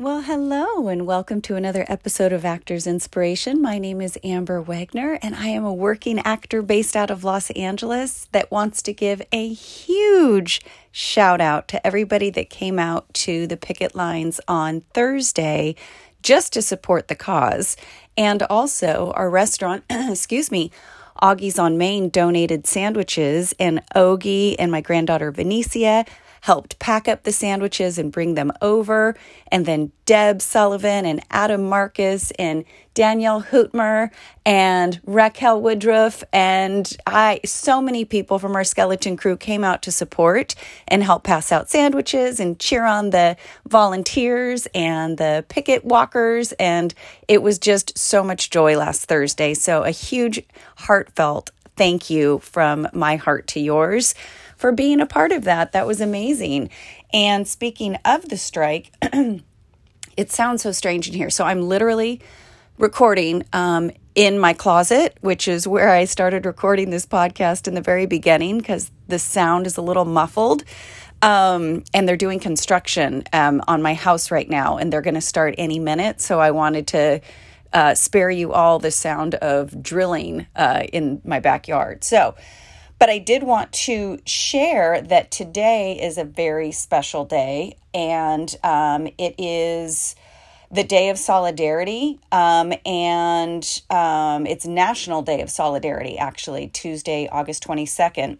Well, hello, and welcome to another episode of Actors Inspiration. My name is Amber Wagner, and I am a working actor based out of Los Angeles that wants to give a huge shout out to everybody that came out to the picket lines on Thursday just to support the cause. And also, our restaurant, excuse me, Augie's on Main donated sandwiches, and Augie and my granddaughter Venetia helped pack up the sandwiches and bring them over. And then Deb Sullivan and Adam Marcus and Danielle Hootmer and Raquel Woodruff and I, so many people from our skeleton crew came out to support and help pass out sandwiches and cheer on the volunteers and the picket walkers. And it was just so much joy last Thursday. So a huge heartfelt thank you from my heart to yours for being a part of that. That was amazing. And speaking of the strike, it sounds so strange in here. So I'm literally recording um, in my closet, which is where I started recording this podcast in the very beginning because the sound is a little muffled. Um, and they're doing construction um, on my house right now, and they're going to start any minute. So I wanted to uh, spare you all the sound of drilling uh, in my backyard. So, but I did want to share that today is a very special day, and um, it is the Day of Solidarity, um, and um, it's National Day of Solidarity, actually, Tuesday, August 22nd.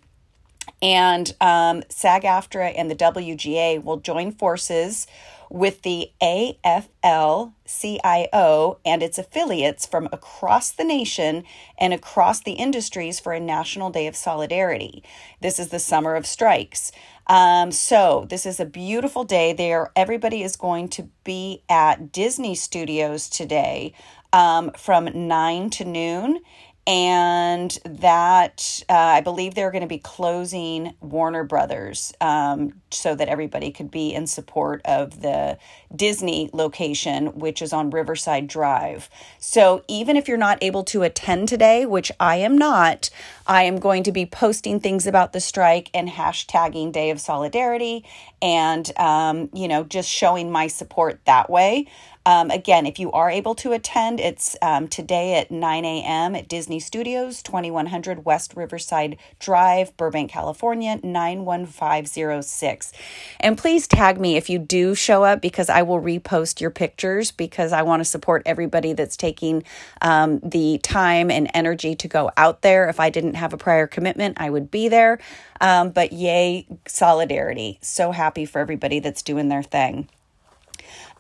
And um, SAG AFTRA and the WGA will join forces with the AFL CIO and its affiliates from across the nation and across the industries for a National Day of Solidarity. This is the summer of strikes. Um, so this is a beautiful day there. Everybody is going to be at Disney Studios today um, from 9 to noon and that uh, I believe they're going to be closing Warner Brothers um, so that everybody could be in support of the Disney location, which is on Riverside Drive. So even if you're not able to attend today, which I am not, I am going to be posting things about the strike and hashtagging Day of Solidarity and, um, you know, just showing my support that way. Um, again, if you are able to attend, it's um, today at 9 a.m. at Disney Studios, 2100 West Riverside Drive, Burbank, California, 91506. And please tag me if you do show up because I will repost your pictures because I want to support everybody that's taking um, the time and energy to go out there. If I didn't have a prior commitment, I would be there. Um, but yay, solidarity. So happy for everybody that's doing their thing.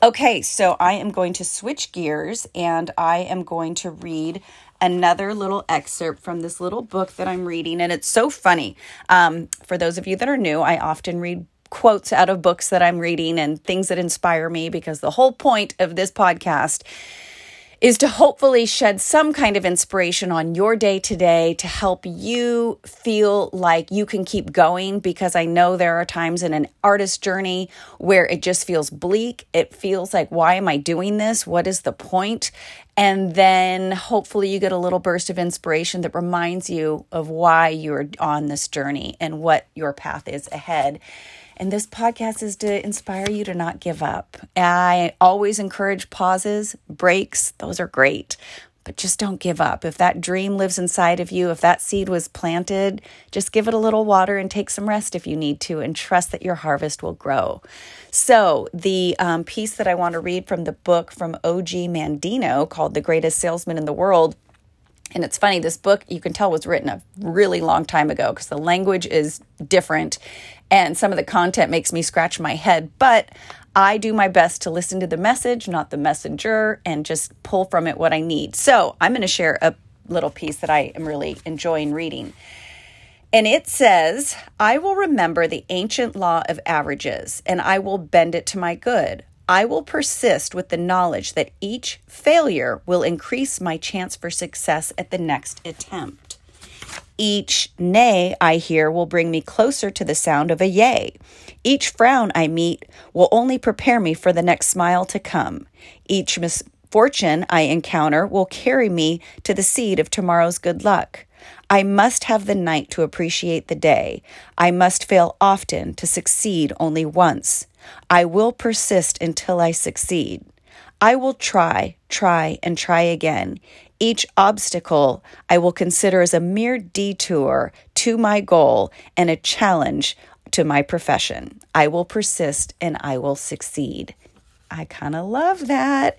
Okay, so I am going to switch gears and I am going to read another little excerpt from this little book that I'm reading. And it's so funny. Um, for those of you that are new, I often read quotes out of books that I'm reading and things that inspire me because the whole point of this podcast is to hopefully shed some kind of inspiration on your day today to help you feel like you can keep going because I know there are times in an artist journey where it just feels bleak. It feels like, why am I doing this? What is the point? And then hopefully you get a little burst of inspiration that reminds you of why you're on this journey and what your path is ahead. And this podcast is to inspire you to not give up. I always encourage pauses, breaks, those are great. But just don't give up. If that dream lives inside of you, if that seed was planted, just give it a little water and take some rest if you need to, and trust that your harvest will grow. So, the um, piece that I want to read from the book from Og Mandino called The Greatest Salesman in the World and it's funny, this book you can tell was written a really long time ago because the language is different and some of the content makes me scratch my head. But I do my best to listen to the message, not the messenger, and just pull from it what I need. So I'm going to share a little piece that I am really enjoying reading. And it says, I will remember the ancient law of averages and I will bend it to my good. I will persist with the knowledge that each failure will increase my chance for success at the next attempt. Each nay I hear will bring me closer to the sound of a yay. Each frown I meet will only prepare me for the next smile to come. Each misfortune I encounter will carry me to the seed of tomorrow's good luck. I must have the night to appreciate the day. I must fail often to succeed only once. I will persist until I succeed. I will try, try, and try again. Each obstacle I will consider as a mere detour to my goal and a challenge to my profession. I will persist and I will succeed. I kind of love that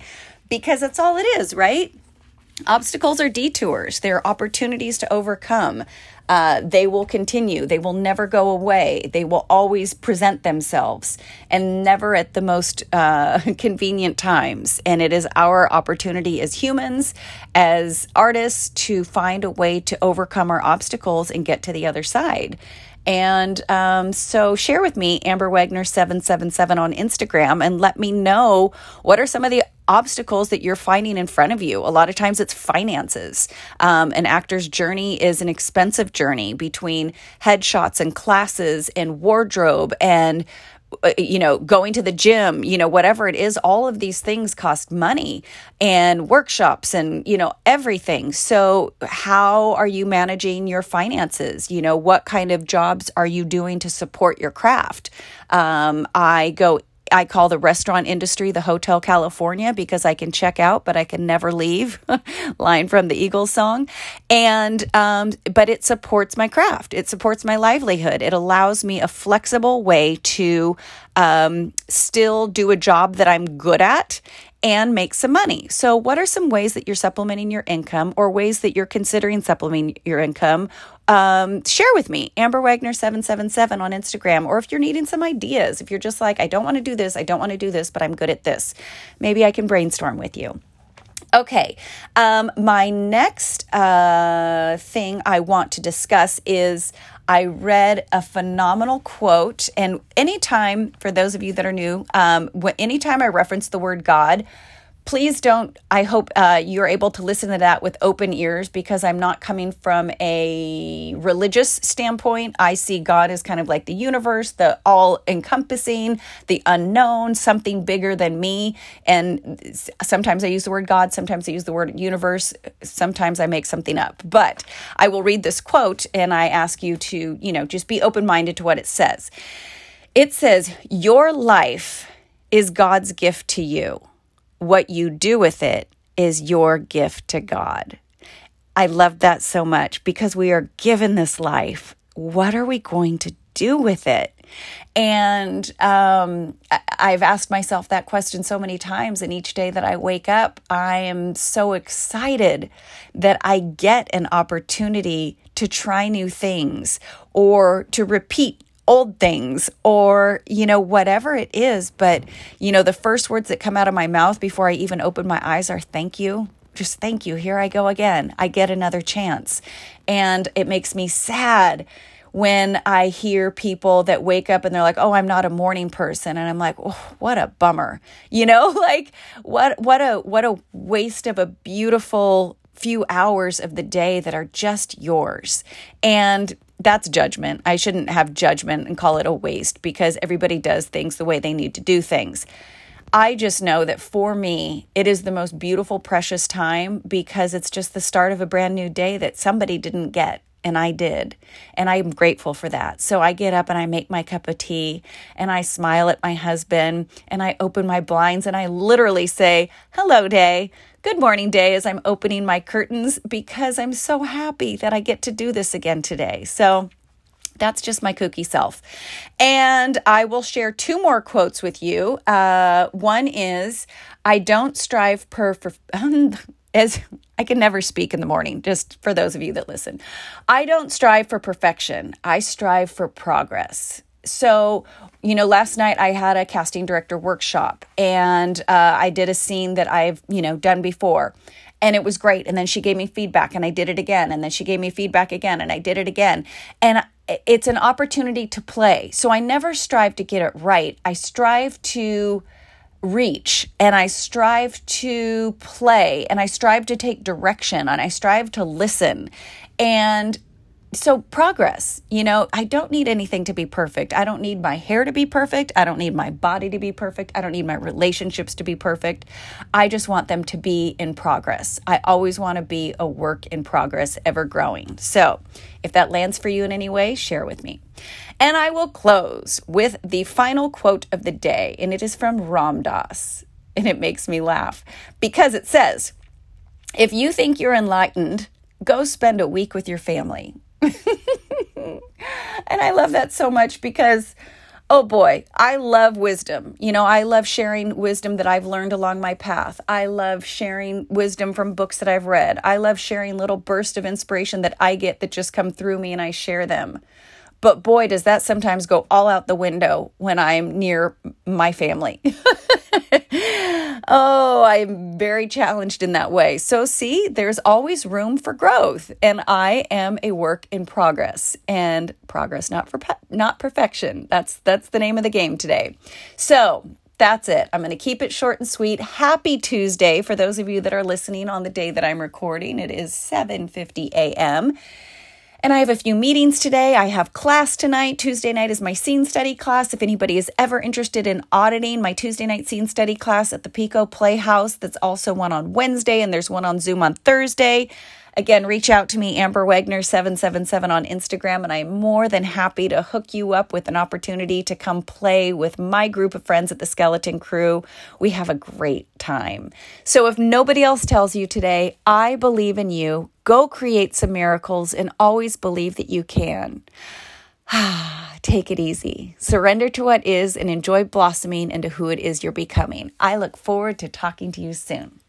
because that's all it is, right? Obstacles are detours, they're opportunities to overcome. Uh, they will continue. They will never go away. They will always present themselves and never at the most uh, convenient times. And it is our opportunity as humans, as artists, to find a way to overcome our obstacles and get to the other side. And um, so share with me, Amber Wagner777 on Instagram, and let me know what are some of the obstacles that you're finding in front of you. A lot of times it's finances. Um, an actor's journey is an expensive journey between headshots and classes and wardrobe and uh, you know, going to the gym, you know, whatever it is, all of these things cost money and workshops and, you know, everything. So, how are you managing your finances? You know, what kind of jobs are you doing to support your craft? Um, I go I call the restaurant industry the Hotel California because I can check out, but I can never leave. Line from the Eagles song. And, um, but it supports my craft, it supports my livelihood. It allows me a flexible way to um, still do a job that I'm good at and make some money. So, what are some ways that you're supplementing your income or ways that you're considering supplementing your income? Um, share with me, Amber Wagner 777 on Instagram. Or if you're needing some ideas, if you're just like, I don't want to do this, I don't want to do this, but I'm good at this, maybe I can brainstorm with you. Okay, um, my next uh, thing I want to discuss is I read a phenomenal quote. And anytime, for those of you that are new, um, anytime I reference the word God, please don't i hope uh, you're able to listen to that with open ears because i'm not coming from a religious standpoint. I see god as kind of like the universe the all encompassing the unknown something bigger than me. And sometimes i use the word god sometimes i use the word universe sometimes i make something up. But i will read this quote and i ask you to you know just be open-minded to what it says. It says your life is god's gift to you what you do with it is your gift to God. I love that so much because we are given this life. What are we going to do with it? And um, I've asked myself that question so many times. And each day that I wake up, I am so excited that I get an opportunity to try new things or to repeat old things or, you know, whatever it is. But, you know, the first words that come out of my mouth before I even open my eyes are thank you. Just thank you. Here I go again. I get another chance. And it makes me sad when I hear people that wake up and they're like, "Oh, I'm not a morning person." And I'm like, oh, "What a bummer." You know, like what what a what a waste of a beautiful few hours of the day that are just yours. And that's judgment. I shouldn't have judgment and call it a waste because everybody does things the way they need to do things. I just know that for me, it is the most beautiful, precious time because it's just the start of a brand new day that somebody didn't get and I did. And I'm grateful for that. So I get up and I make my cup of tea and I smile at my husband and I open my blinds and I literally say, Hello, day. Good morning, day, as I'm opening my curtains because I'm so happy that I get to do this again today. So that's just my kooky self. And I will share two more quotes with you. Uh, one is, I don't strive per, for, as I can never speak in the morning, just for those of you that listen. I don't strive for perfection, I strive for progress. So, you know, last night I had a casting director workshop and uh, I did a scene that I've, you know, done before and it was great. And then she gave me feedback and I did it again. And then she gave me feedback again and I did it again. And it's an opportunity to play. So I never strive to get it right. I strive to reach and I strive to play and I strive to take direction and I strive to listen. And so progress you know i don't need anything to be perfect. I don't need my hair to be perfect. I don't need my body to be perfect. I don't need my relationships to be perfect. I just want them to be in progress. I always want to be a work in progress ever growing. So if that lands for you in any way share with me. And i will close with the final quote of the day and it is from ram dass and it makes me laugh because it says if you think you're enlightened go spend a week with your family and I love that so much because, oh boy, I love wisdom. You know, I love sharing wisdom that I've learned along my path. I love sharing wisdom from books that I've read. I love sharing little bursts of inspiration that I get that just come through me and I share them. But boy, does that sometimes go all out the window when I'm near my family. oh, I'm very challenged in that way. So, see, there's always room for growth, and I am a work in progress, and progress not for not perfection. That's that's the name of the game today. So, that's it. I'm going to keep it short and sweet. Happy Tuesday for those of you that are listening on the day that I'm recording. It is 7:50 a.m. And I have a few meetings today. I have class tonight. Tuesday night is my scene study class. If anybody is ever interested in auditing my Tuesday night scene study class at the Pico Playhouse, that's also one on Wednesday, and there's one on Zoom on Thursday. Again, reach out to me, Amber Wagner777 on Instagram, and I'm more than happy to hook you up with an opportunity to come play with my group of friends at the Skeleton Crew. We have a great time. So if nobody else tells you today, I believe in you, go create some miracles and always believe that you can. Take it easy. Surrender to what is and enjoy blossoming into who it is you're becoming. I look forward to talking to you soon.